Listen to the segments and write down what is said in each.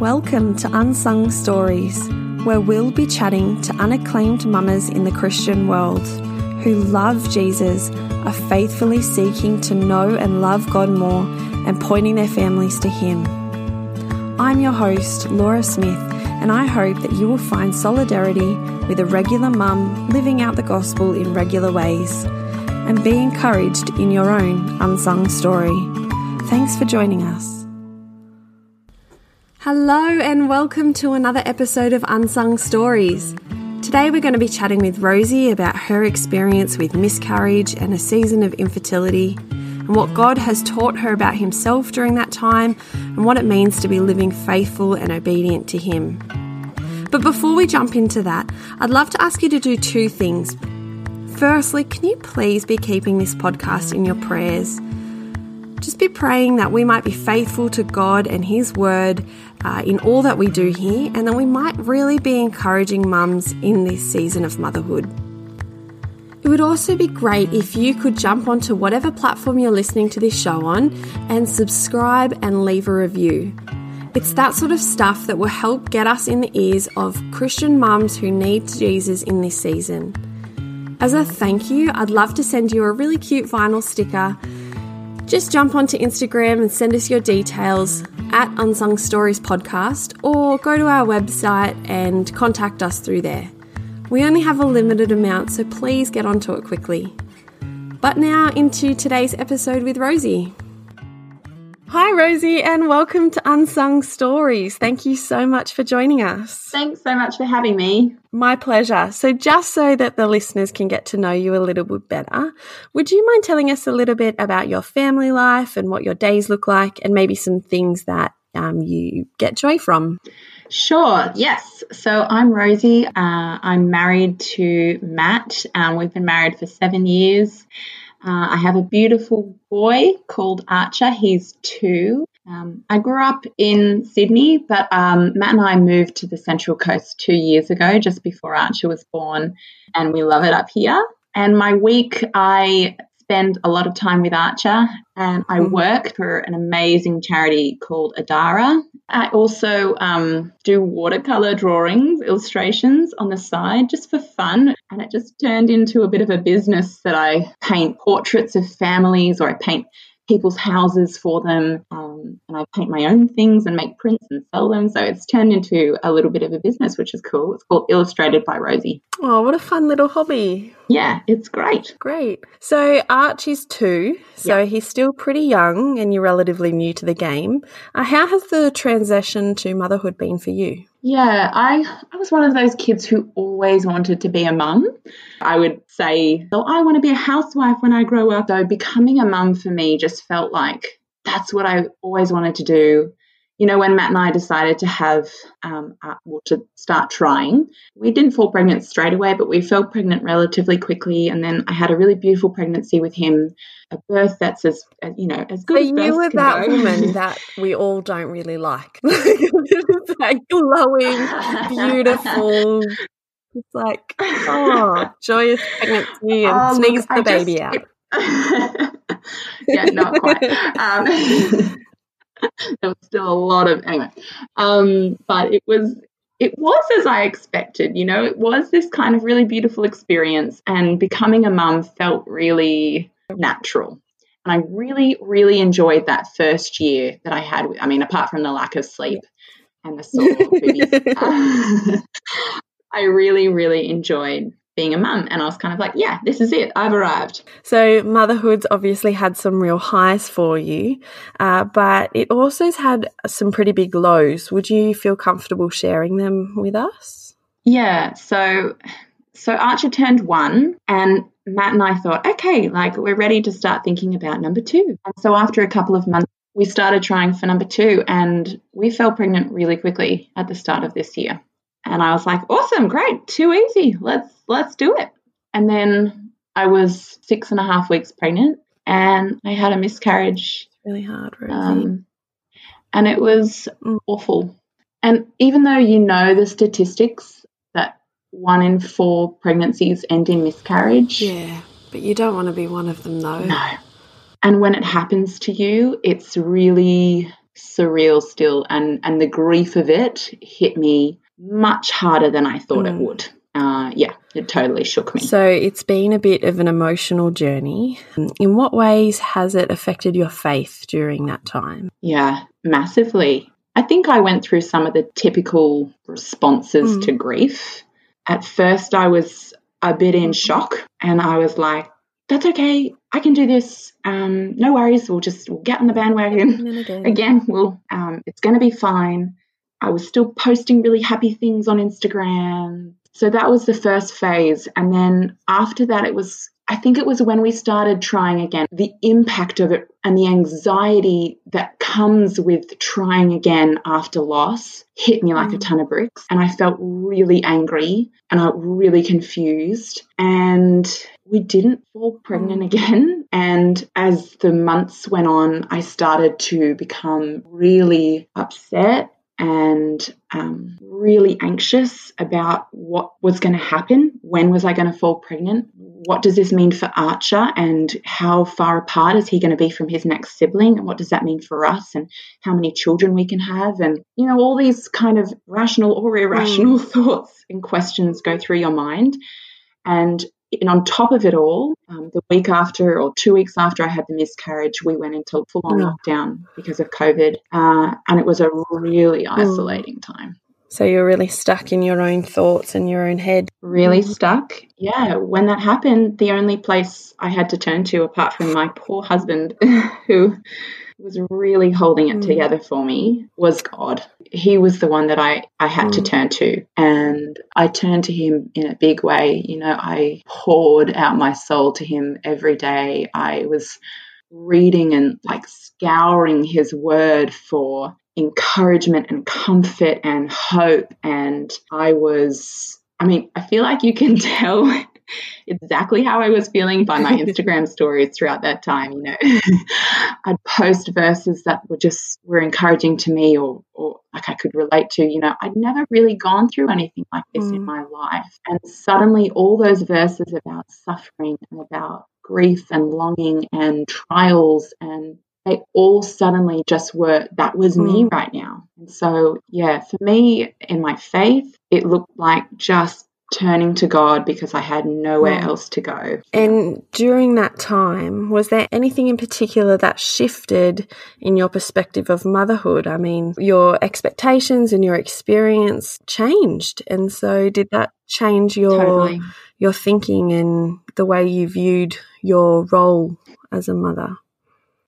Welcome to Unsung Stories, where we'll be chatting to unacclaimed mamas in the Christian world who love Jesus, are faithfully seeking to know and love God more, and pointing their families to Him. I'm your host, Laura Smith, and I hope that you will find solidarity with a regular mum living out the gospel in regular ways and be encouraged in your own unsung story. Thanks for joining us. Hello, and welcome to another episode of Unsung Stories. Today, we're going to be chatting with Rosie about her experience with miscarriage and a season of infertility, and what God has taught her about Himself during that time, and what it means to be living faithful and obedient to Him. But before we jump into that, I'd love to ask you to do two things. Firstly, can you please be keeping this podcast in your prayers? Just be praying that we might be faithful to God and His Word uh, in all that we do here, and that we might really be encouraging mums in this season of motherhood. It would also be great if you could jump onto whatever platform you're listening to this show on and subscribe and leave a review. It's that sort of stuff that will help get us in the ears of Christian mums who need Jesus in this season. As a thank you, I'd love to send you a really cute vinyl sticker just jump onto Instagram and send us your details at Unsung Stories Podcast or go to our website and contact us through there. We only have a limited amount, so please get onto it quickly. But now into today's episode with Rosie. Hi, Rosie, and welcome to Unsung Stories. Thank you so much for joining us. Thanks so much for having me. My pleasure. So, just so that the listeners can get to know you a little bit better, would you mind telling us a little bit about your family life and what your days look like, and maybe some things that um, you get joy from? Sure, yes. So I'm Rosie. Uh, I'm married to Matt. Um, we've been married for seven years. Uh, I have a beautiful boy called Archer. He's two. Um, I grew up in Sydney, but um, Matt and I moved to the Central Coast two years ago, just before Archer was born, and we love it up here. And my week, I spend a lot of time with Archer and I mm-hmm. work for an amazing charity called Adara. I also um, do watercolor drawings, illustrations on the side just for fun. And it just turned into a bit of a business that I paint portraits of families or I paint people's houses for them. Um, and I paint my own things and make prints and sell them. So it's turned into a little bit of a business, which is cool. It's called Illustrated by Rosie. Oh, what a fun little hobby. Yeah, it's great. Great. So Archie's two, so he's still pretty young and you're relatively new to the game. Uh, how has the transition to motherhood been for you? Yeah, I I was one of those kids who always wanted to be a mum. I would say, "Oh, I want to be a housewife when I grow up." So becoming a mum for me just felt like that's what I always wanted to do you know, when Matt and I decided to have, um, uh, well, to start trying, we didn't fall pregnant straight away, but we fell pregnant relatively quickly. And then I had a really beautiful pregnancy with him, a birth that's as, uh, you know, as good so as you were that go. woman that we all don't really like. it's like glowing, beautiful. It's like, oh, joyous pregnancy and um, sneeze the I baby just, out. Yeah, not quite. Um, there was still a lot of anyway. Um, but it was it was as I expected, you know, it was this kind of really beautiful experience and becoming a mum felt really natural. And I really, really enjoyed that first year that I had. I mean, apart from the lack of sleep and the sore boobies, I really, really enjoyed being a mum. And I was kind of like, yeah, this is it. I've arrived. So, motherhood's obviously had some real highs for you, uh, but it also has had some pretty big lows. Would you feel comfortable sharing them with us? Yeah. So, so Archer turned one, and Matt and I thought, okay, like we're ready to start thinking about number two. And so, after a couple of months, we started trying for number two, and we fell pregnant really quickly at the start of this year. And I was like, awesome, great, too easy. Let's let's do it. And then I was six and a half weeks pregnant and I had a miscarriage. It's really hard, Rosie. Um, and it was mm. awful. And even though you know the statistics that one in four pregnancies end in miscarriage. Yeah, but you don't want to be one of them though. No. And when it happens to you, it's really surreal still, and and the grief of it hit me much harder than I thought mm. it would. Uh, yeah, it totally shook me. So it's been a bit of an emotional journey. In what ways has it affected your faith during that time? Yeah, massively. I think I went through some of the typical responses mm. to grief. At first, I was a bit in shock and I was like, that's okay. I can do this. Um, no worries. We'll just we'll get on the bandwagon again. again. We'll um, it's going to be fine. I was still posting really happy things on Instagram. So that was the first phase. And then after that, it was, I think it was when we started trying again, the impact of it and the anxiety that comes with trying again after loss hit me like a mm. ton of bricks. And I felt really angry and I really confused. And we didn't fall pregnant mm. again. And as the months went on, I started to become really upset and um, really anxious about what was going to happen. When was I going to fall pregnant? What does this mean for Archer? And how far apart is he going to be from his next sibling? And what does that mean for us? And how many children we can have? And, you know, all these kind of rational or irrational mm. thoughts and questions go through your mind. And and on top of it all, um, the week after or two weeks after I had the miscarriage, we went into full on mm. lockdown because of COVID. Uh, and it was a really mm. isolating mm. time. So you're really stuck in your own thoughts and your own head. Really stuck. Yeah. When that happened, the only place I had to turn to, apart from my poor husband, who was really holding it mm. together for me was God. He was the one that I, I had mm. to turn to. And I turned to him in a big way. You know, I poured out my soul to him every day. I was reading and like scouring his word for encouragement and comfort and hope. And I was, I mean, I feel like you can tell exactly how I was feeling by my Instagram stories throughout that time. You know, I'd post verses that were just were encouraging to me, or or like I could relate to. You know, I'd never really gone through anything like this mm. in my life, and suddenly all those verses about suffering and about grief and longing and trials and they all suddenly just were that was mm. me right now. And so, yeah, for me in my faith, it looked like just turning to God because I had nowhere mm. else to go. And during that time, was there anything in particular that shifted in your perspective of motherhood? I mean, your expectations and your experience changed. And so did that change your totally. your thinking and the way you viewed your role as a mother?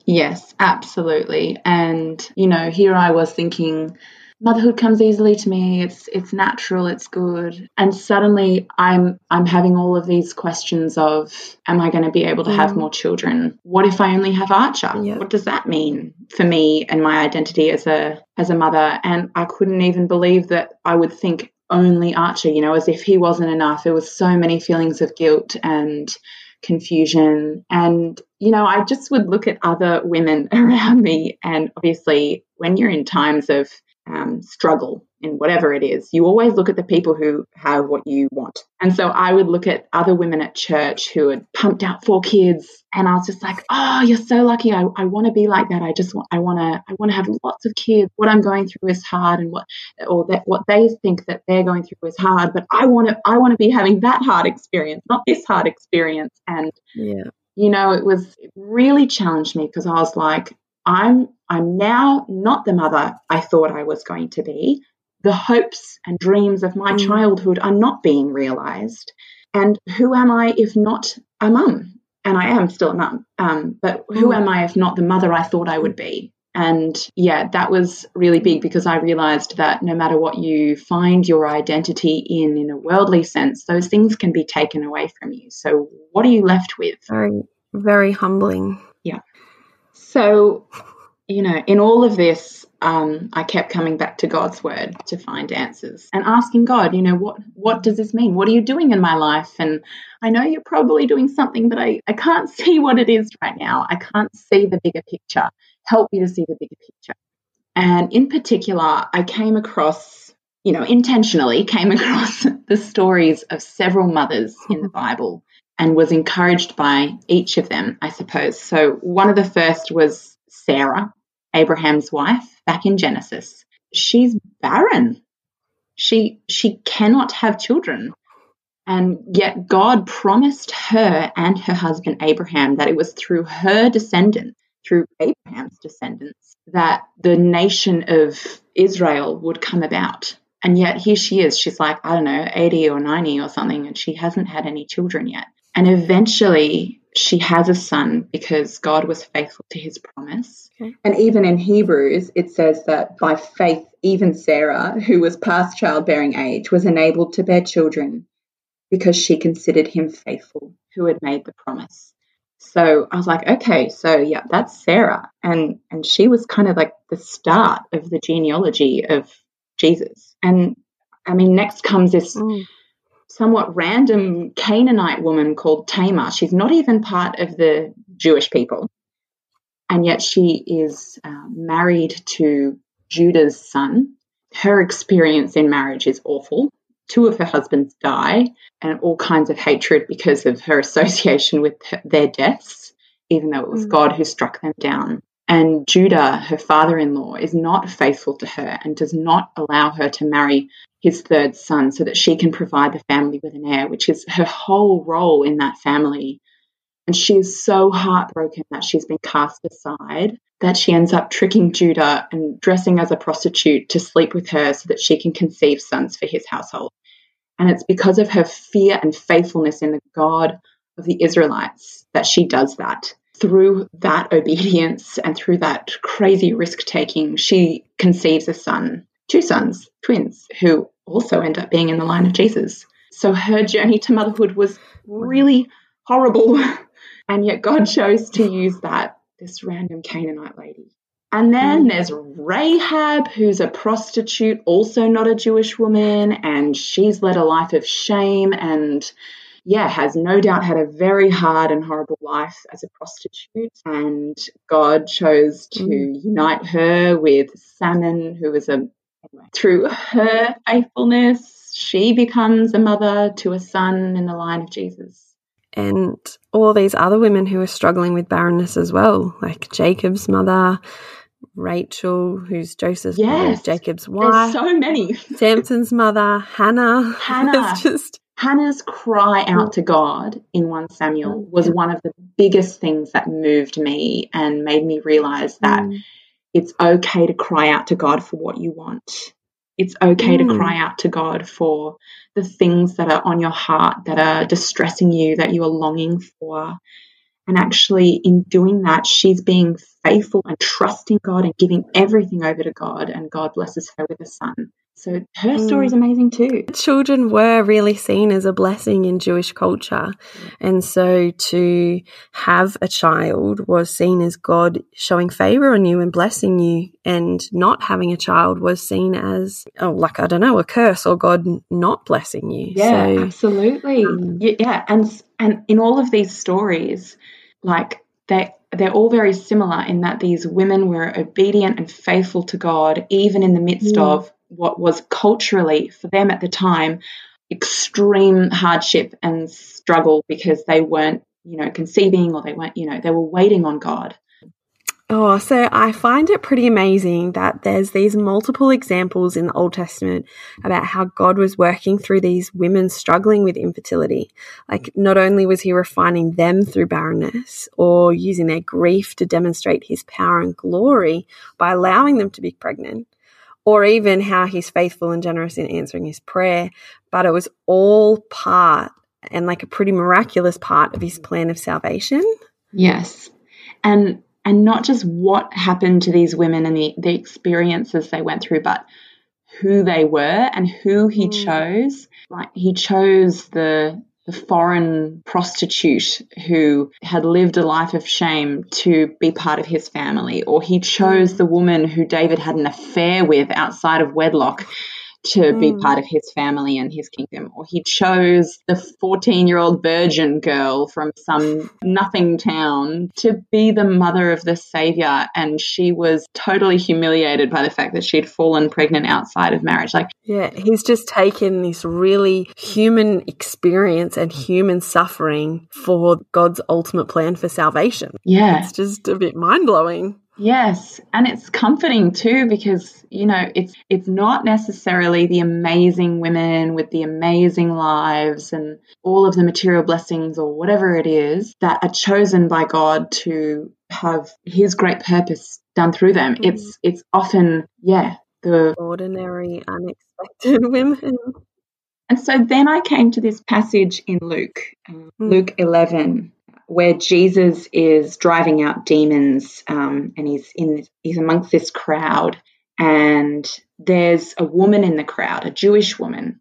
Yes, absolutely. And you know, here I was thinking motherhood comes easily to me. It's it's natural. It's good. And suddenly i'm i'm having all of these questions of am i going to be able to mm. have more children? What if i only have archer? Yep. what does that mean for me and my identity as a as a mother? And i couldn't even believe that i would think only archer you know as if he wasn't enough. There was so many feelings of guilt and confusion. And you know i just would look at other women around me. And obviously when you're in times of um, struggle in whatever it is, you always look at the people who have what you want. And so I would look at other women at church who had pumped out four kids, and I was just like, "Oh, you're so lucky. I, I want to be like that. I just want, I want to, I want to have lots of kids. What I'm going through is hard, and what, or that what they think that they're going through is hard. But I want to, I want to be having that hard experience, not this hard experience. And yeah." You know, it was it really challenged me because I was like, I'm I'm now not the mother I thought I was going to be. The hopes and dreams of my mm. childhood are not being realized. And who am I if not a mum? And I am still a mum. Um, but who mm. am I if not the mother I thought I would be? And yeah, that was really big because I realized that no matter what you find your identity in, in a worldly sense, those things can be taken away from you. So, what are you left with? Very, very humbling. Yeah. So, you know, in all of this, um, I kept coming back to God's word to find answers and asking God, you know, what what does this mean? What are you doing in my life? And I know you're probably doing something, but I, I can't see what it is right now. I can't see the bigger picture. Help me to see the bigger picture. And in particular, I came across, you know, intentionally came across the stories of several mothers in the Bible and was encouraged by each of them, I suppose. So one of the first was Sarah. Abraham's wife back in Genesis. She's barren. She she cannot have children. And yet God promised her and her husband Abraham that it was through her descendants, through Abraham's descendants, that the nation of Israel would come about. And yet here she is. She's like, I don't know, 80 or 90 or something, and she hasn't had any children yet. And eventually she has a son because God was faithful to his promise. Okay. And even in Hebrews, it says that by faith, even Sarah, who was past childbearing age, was enabled to bear children because she considered him faithful who had made the promise. So I was like, okay, so yeah, that's Sarah. And and she was kind of like the start of the genealogy of Jesus. And I mean, next comes this mm somewhat random Canaanite woman called Tamar. She's not even part of the Jewish people. And yet she is uh, married to Judah's son. Her experience in marriage is awful. Two of her husbands die, and all kinds of hatred because of her association with their deaths, even though it was mm. God who struck them down. And Judah, her father in law, is not faithful to her and does not allow her to marry his third son so that she can provide the family with an heir, which is her whole role in that family. And she is so heartbroken that she's been cast aside that she ends up tricking Judah and dressing as a prostitute to sleep with her so that she can conceive sons for his household. And it's because of her fear and faithfulness in the God of the Israelites that she does that. Through that obedience and through that crazy risk taking, she conceives a son, two sons, twins, who also end up being in the line of Jesus. So her journey to motherhood was really horrible. And yet God chose to use that, this random Canaanite lady. And then mm. there's Rahab, who's a prostitute, also not a Jewish woman, and she's led a life of shame and, yeah, has no doubt had a very hard and horrible life as a prostitute. And God chose to mm. unite her with Salmon, who was a through her faithfulness, she becomes a mother to a son in the line of Jesus. And all these other women who are struggling with barrenness as well, like Jacob's mother, Rachel, who's Joseph's yes, mother, Jacob's wife. There's so many. Samson's mother, Hannah. Hannah. just Hannah's cry out to God in 1 Samuel was one of the biggest things that moved me and made me realize that mm. It's okay to cry out to God for what you want. It's okay mm. to cry out to God for the things that are on your heart, that are distressing you, that you are longing for. And actually, in doing that, she's being faithful and trusting God and giving everything over to God. And God blesses her with a son. So her story is mm. amazing too. Children were really seen as a blessing in Jewish culture. And so to have a child was seen as God showing favor on you and blessing you. And not having a child was seen as, oh, like, I don't know, a curse or God not blessing you. Yeah, so, absolutely. Um, yeah. And, and in all of these stories, like they, they're all very similar in that these women were obedient and faithful to God, even in the midst of what was culturally for them at the time extreme hardship and struggle because they weren't, you know, conceiving or they weren't, you know, they were waiting on God. Oh, so I find it pretty amazing that there's these multiple examples in the Old Testament about how God was working through these women struggling with infertility. Like, not only was He refining them through barrenness or using their grief to demonstrate His power and glory by allowing them to be pregnant, or even how he's faithful and generous in answering his prayer, but it was all part and like a pretty miraculous part of his plan of salvation. Yes. And and not just what happened to these women and the, the experiences they went through, but who they were and who he mm. chose. Like he chose the the foreign prostitute who had lived a life of shame to be part of his family, or he chose the woman who David had an affair with outside of wedlock to mm. be part of his family and his kingdom. Or he chose the 14 year old virgin girl from some nothing town to be the mother of the Savior. And she was totally humiliated by the fact that she'd fallen pregnant outside of marriage. Like, yeah, he's just taken this really human experience and human suffering for God's ultimate plan for salvation. Yeah. It's just a bit mind blowing. Yes, and it's comforting too because you know it's it's not necessarily the amazing women with the amazing lives and all of the material blessings or whatever it is that are chosen by God to have his great purpose done through them. Mm. It's it's often yeah, the ordinary unexpected women. And so then I came to this passage in Luke, uh, mm. Luke 11, where Jesus is driving out demons um, and he's in he's amongst this crowd and there's a woman in the crowd, a Jewish woman,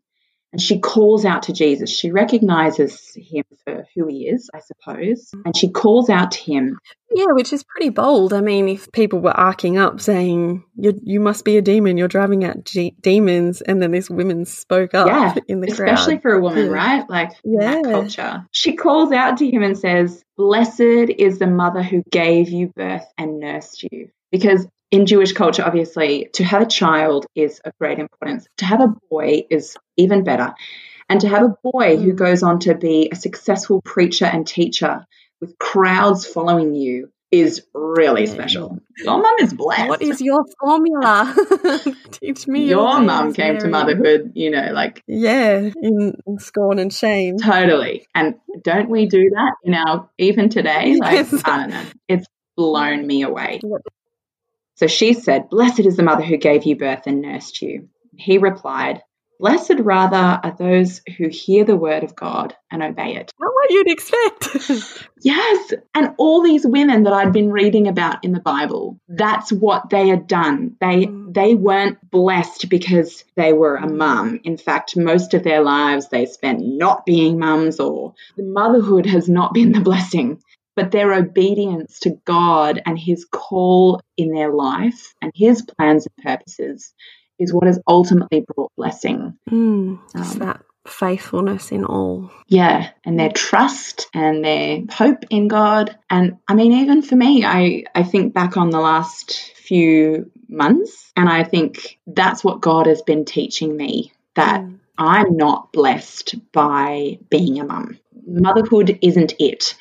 and she calls out to Jesus. She recognizes him for who he is, I suppose, and she calls out to him. Yeah, which is pretty bold. I mean, if people were arcing up saying, you, you must be a demon, you're driving out G- demons, and then this woman spoke up yeah, in the especially crowd. Especially for a woman, yeah. right? Like yeah. that culture. She calls out to him and says, Blessed is the mother who gave you birth and nursed you. Because in Jewish culture, obviously, to have a child is of great importance. To have a boy is even better. And to have a boy who mm. goes on to be a successful preacher and teacher with crowds following you is really special. Your mum is blessed. What is your formula? Teach me. Your mum came to motherhood, you know, like yeah, in, in, scorn and shame. Totally. And don't we do that in our even today? Like yes. I don't know. It's blown me away. So she said, Blessed is the mother who gave you birth and nursed you. He replied, Blessed rather are those who hear the word of God and obey it. Not what you'd expect. yes. And all these women that I'd been reading about in the Bible, that's what they had done. They mm. they weren't blessed because they were a mum. In fact, most of their lives they spent not being mums or the motherhood has not been the blessing but their obedience to God and His call in their life and His plans and purposes is what has ultimately brought blessing. Mm, um, that faithfulness in all. Yeah, and their trust and their hope in God. And I mean, even for me, I, I think back on the last few months, and I think that's what God has been teaching me that mm. I'm not blessed by being a mum. Motherhood isn't it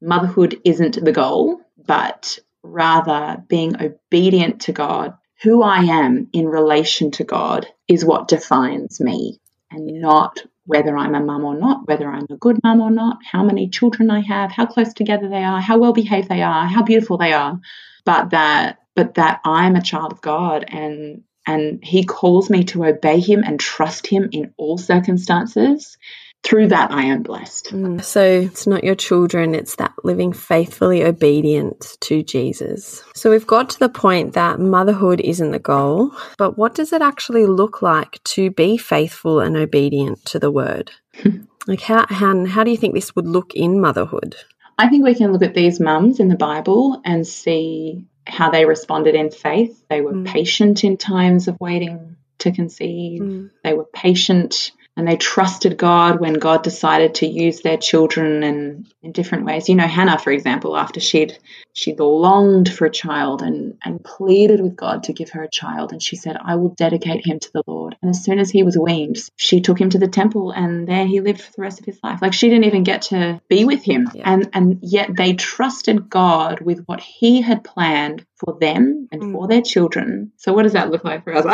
motherhood isn't the goal, but rather being obedient to God. Who I am in relation to God is what defines me, and not whether I'm a mum or not, whether I'm a good mum or not, how many children I have, how close together they are, how well behaved they are, how beautiful they are, but that but that I'm a child of God and and he calls me to obey him and trust him in all circumstances through that I am blessed. Mm. So it's not your children, it's that living faithfully obedient to Jesus. So we've got to the point that motherhood isn't the goal, but what does it actually look like to be faithful and obedient to the word? like how, how how do you think this would look in motherhood? I think we can look at these mums in the Bible and see how they responded in faith. They were mm. patient in times of waiting to conceive. Mm. They were patient and they trusted God when God decided to use their children in, in different ways. You know, Hannah, for example, after she'd she'd longed for a child and, and pleaded with God to give her a child, and she said, I will dedicate him to the Lord. And as soon as he was weaned, she took him to the temple and there he lived for the rest of his life. Like she didn't even get to be with him. Yeah. And and yet they trusted God with what he had planned for them and mm. for their children. So what does that look like for us?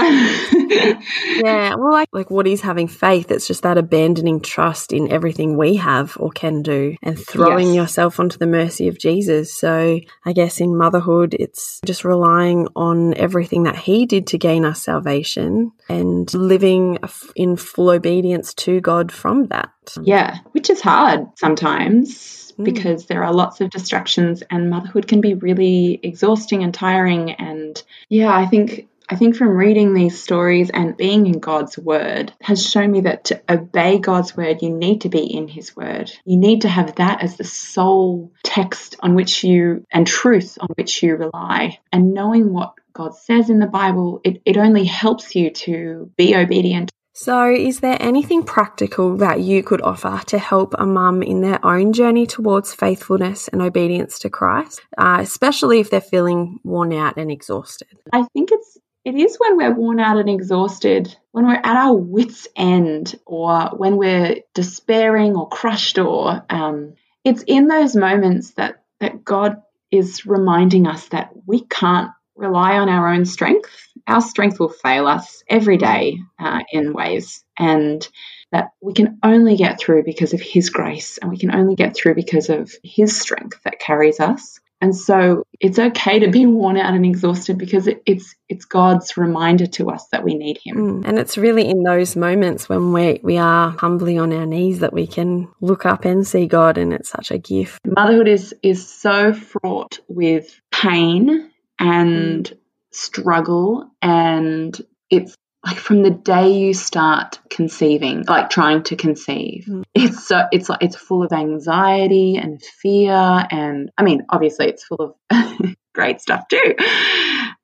yeah, well like like what is having faith? It's just that abandoning trust in everything we have or can do and throwing yes. yourself onto the mercy of Jesus. So I guess in motherhood it's just relying on everything that he did to gain us salvation and living in full obedience to God from that. Yeah, which is hard sometimes mm. because there are lots of distractions and motherhood can be really exhausting and tiring and yeah i think I think from reading these stories and being in God's word has shown me that to obey God's word, you need to be in his word. You need to have that as the sole text on which you and truth on which you rely. And knowing what God says in the Bible, it, it only helps you to be obedient so, is there anything practical that you could offer to help a mum in their own journey towards faithfulness and obedience to Christ, uh, especially if they're feeling worn out and exhausted? I think it's it is when we're worn out and exhausted, when we're at our wits' end, or when we're despairing or crushed, or um, it's in those moments that that God is reminding us that we can't rely on our own strength. Our strength will fail us every day uh, in ways, and that we can only get through because of His grace, and we can only get through because of His strength that carries us. And so it's okay to be worn out and exhausted because it, it's it's God's reminder to us that we need Him. Mm. And it's really in those moments when we we are humbly on our knees that we can look up and see God, and it's such a gift. Motherhood is is so fraught with pain and mm. Struggle, and it's like from the day you start conceiving like trying to conceive mm. it's so it's like it's full of anxiety and fear and i mean obviously it's full of great stuff too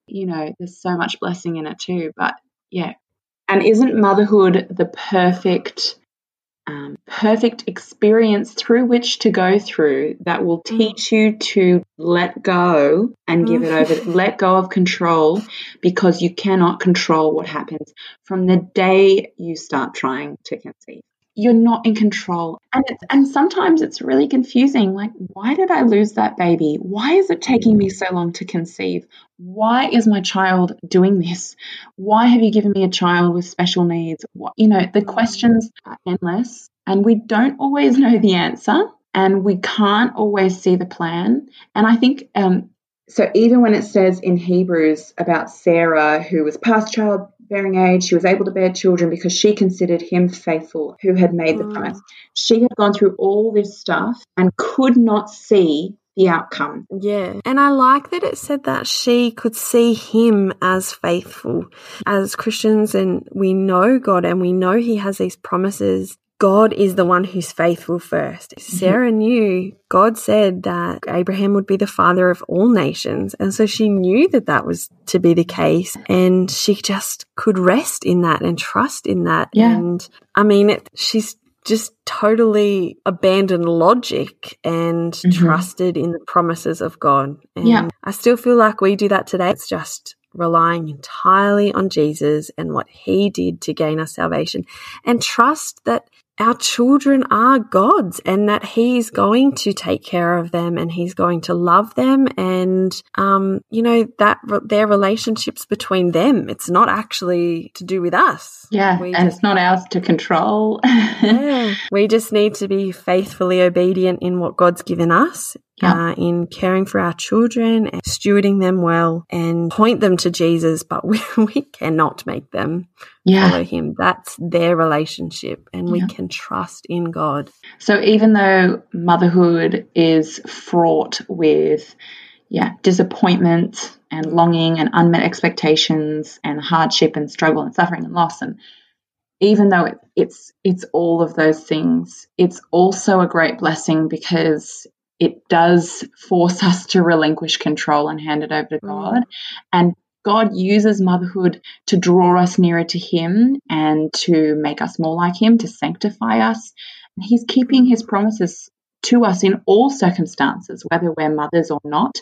you know there's so much blessing in it too but yeah and isn't motherhood the perfect um, perfect experience through which to go through that will mm. teach you to let go and give it over, mm. let go of control because you cannot control what happens from the day you start trying to conceive you're not in control. And and sometimes it's really confusing. Like, why did I lose that baby? Why is it taking me so long to conceive? Why is my child doing this? Why have you given me a child with special needs? What, you know, the questions are endless and we don't always know the answer and we can't always see the plan. And I think um, so even when it says in Hebrews about Sarah, who was past child bearing age, she was able to bear children because she considered him faithful who had made the mm. promise. She had gone through all this stuff and could not see the outcome. Yeah. And I like that it said that she could see him as faithful. As Christians, and we know God and we know he has these promises God is the one who's faithful 1st mm-hmm. Sarah knew God said that Abraham would be the father of all nations. And so she knew that that was to be the case. And she just could rest in that and trust in that. Yeah. And I mean, it, she's just totally abandoned logic and mm-hmm. trusted in the promises of God. And yeah. I still feel like we do that today. It's just relying entirely on Jesus and what he did to gain us salvation and trust that our children are God's and that He's going to take care of them and He's going to love them. And, um, you know, that their relationships between them, it's not actually to do with us. Yeah. We and just, it's not ours to control. yeah. We just need to be faithfully obedient in what God's given us yeah. uh, in caring for our children and stewarding them well and point them to Jesus, but we, we cannot make them yeah. follow him. That's their relationship, and we yeah. can trust in God. So, even though motherhood is fraught with yeah, disappointment and longing and unmet expectations and hardship and struggle and suffering and loss and even though it, it's it's all of those things, it's also a great blessing because it does force us to relinquish control and hand it over to mm. God. And God uses motherhood to draw us nearer to Him and to make us more like Him, to sanctify us. And He's keeping His promises to us in all circumstances, whether we're mothers or not.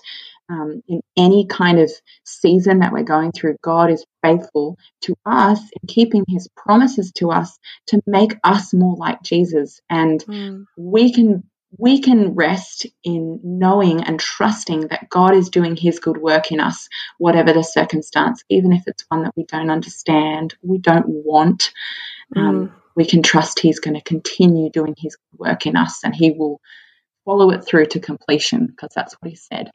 Um, in any kind of season that we're going through, God is faithful to us in keeping His promises to us to make us more like Jesus. And mm. we can we can rest in knowing and trusting that God is doing His good work in us, whatever the circumstance, even if it's one that we don't understand, we don't want. Um, mm. we can trust He's going to continue doing His good work in us and He will follow it through to completion because that's what He said.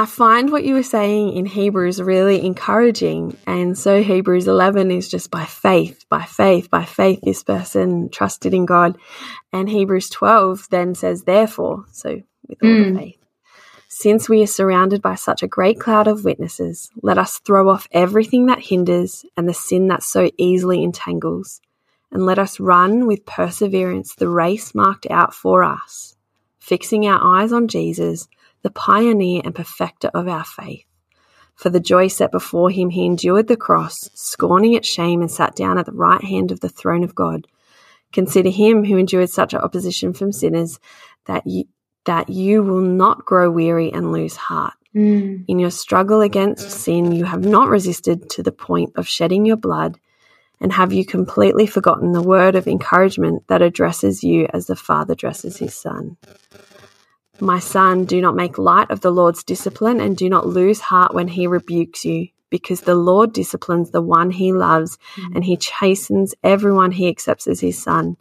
I find what you were saying in Hebrews really encouraging. And so Hebrews 11 is just by faith, by faith, by faith, this person trusted in God. And Hebrews 12 then says, therefore, so with all mm. the faith. Since we are surrounded by such a great cloud of witnesses, let us throw off everything that hinders and the sin that so easily entangles, and let us run with perseverance the race marked out for us, fixing our eyes on Jesus the pioneer and perfecter of our faith. For the joy set before him, he endured the cross, scorning its shame, and sat down at the right hand of the throne of God. Consider him who endured such opposition from sinners, that you, that you will not grow weary and lose heart. Mm. In your struggle against sin, you have not resisted to the point of shedding your blood. And have you completely forgotten the word of encouragement that addresses you as the Father addresses his Son? My son, do not make light of the Lord's discipline and do not lose heart when he rebukes you, because the Lord disciplines the one he loves mm. and he chastens everyone he accepts as his son.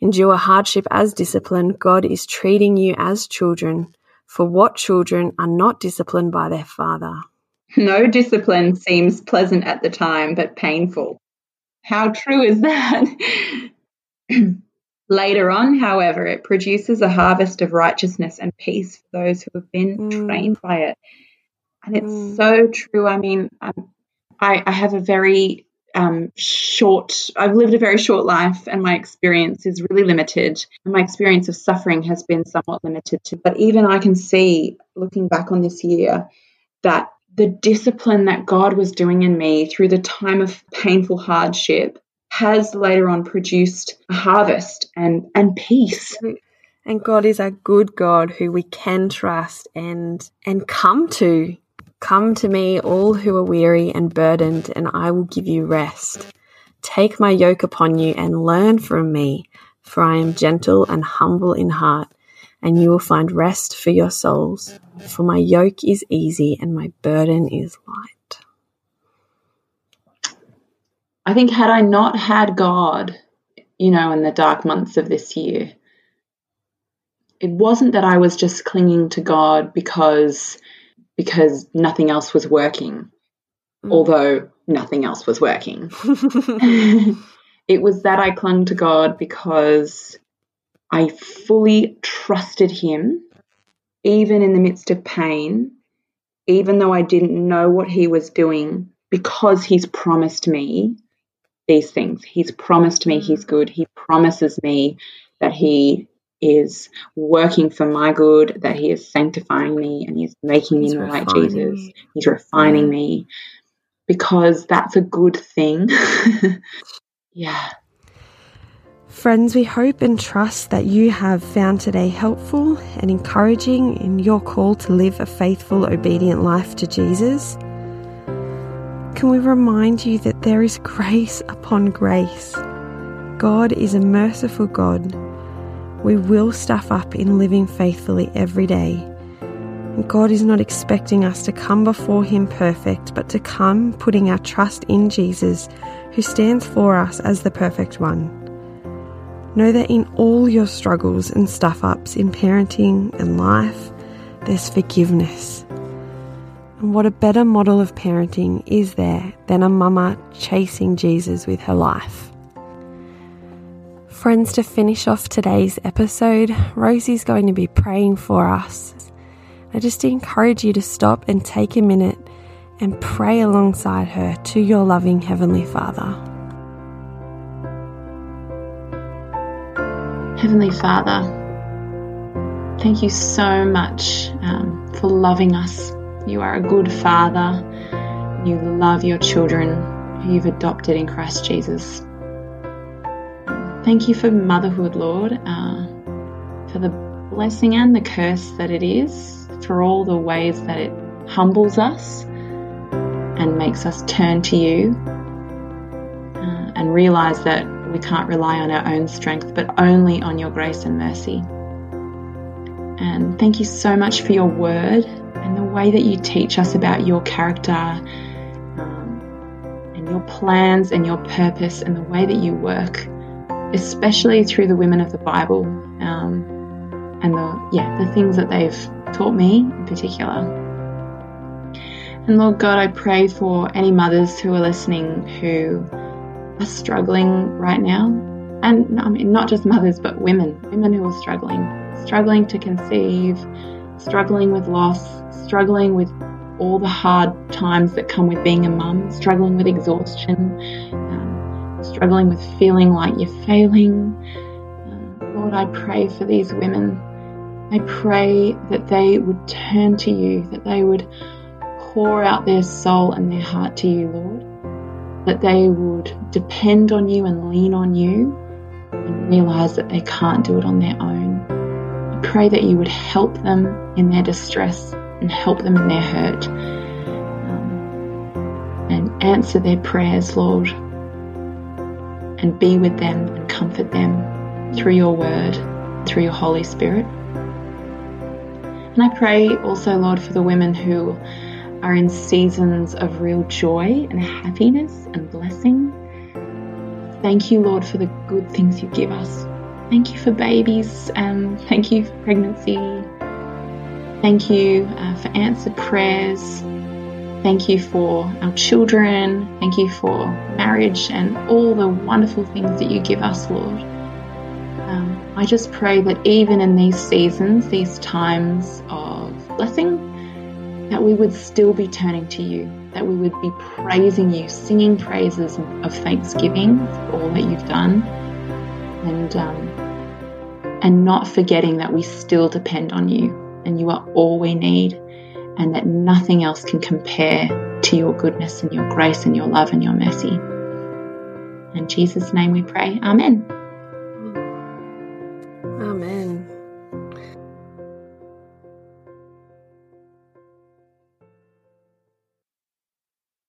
Endure hardship as discipline. God is treating you as children. For what children are not disciplined by their father? No discipline seems pleasant at the time, but painful. How true is that? Later on, however, it produces a harvest of righteousness and peace for those who have been mm. trained by it. And it's mm. so true. I mean, um, I, I, have a very um, short, I've lived a very short life, and my experience is really limited. And my experience of suffering has been somewhat limited too. But even I can see, looking back on this year, that the discipline that God was doing in me through the time of painful hardship has later on produced a harvest and, and peace. And God is a good God who we can trust and and come to. Come to me, all who are weary and burdened, and I will give you rest. Take my yoke upon you and learn from me, for I am gentle and humble in heart, and you will find rest for your souls. For my yoke is easy and my burden is light. I think had I not had God, you know, in the dark months of this year, it wasn't that I was just clinging to God because because nothing else was working, mm. although nothing else was working. it was that I clung to God because I fully trusted Him, even in the midst of pain, even though I didn't know what He was doing, because He's promised me these things. He's promised me He's good. He promises me that He is working for my good, that He is sanctifying me and He's making me more like Jesus. He's refining me because that's a good thing. yeah. Friends, we hope and trust that you have found today helpful and encouraging in your call to live a faithful, obedient life to Jesus. Can we remind you that there is grace upon grace? God is a merciful God. We will stuff up in living faithfully every day. God is not expecting us to come before Him perfect, but to come putting our trust in Jesus, who stands for us as the perfect one. Know that in all your struggles and stuff ups in parenting and life, there's forgiveness and what a better model of parenting is there than a mama chasing Jesus with her life? Friends, to finish off today's episode, Rosie's going to be praying for us. I just encourage you to stop and take a minute and pray alongside her to your loving Heavenly Father. Heavenly Father, thank you so much um, for loving us you are a good father. You love your children who you've adopted in Christ Jesus. Thank you for motherhood, Lord, uh, for the blessing and the curse that it is, for all the ways that it humbles us and makes us turn to you uh, and realize that we can't rely on our own strength, but only on your grace and mercy. And thank you so much for your word and the way that you teach us about your character um, and your plans and your purpose and the way that you work, especially through the women of the Bible um, and the yeah the things that they've taught me in particular. And Lord God, I pray for any mothers who are listening who are struggling right now, and I mean not just mothers but women, women who are struggling, struggling to conceive struggling with loss, struggling with all the hard times that come with being a mum, struggling with exhaustion, um, struggling with feeling like you're failing. Uh, Lord, I pray for these women. I pray that they would turn to you, that they would pour out their soul and their heart to you, Lord. That they would depend on you and lean on you and realize that they can't do it on their own pray that you would help them in their distress and help them in their hurt um, and answer their prayers, Lord, and be with them and comfort them through your word, through your Holy Spirit. And I pray also, Lord, for the women who are in seasons of real joy and happiness and blessing. Thank you, Lord, for the good things you give us. Thank you for babies and thank you for pregnancy. Thank you uh, for answered prayers. Thank you for our children. Thank you for marriage and all the wonderful things that you give us, Lord. Um, I just pray that even in these seasons, these times of blessing, that we would still be turning to you, that we would be praising you, singing praises of thanksgiving for all that you've done, and um, and not forgetting that we still depend on you and you are all we need and that nothing else can compare to your goodness and your grace and your love and your mercy. In Jesus' name we pray. Amen.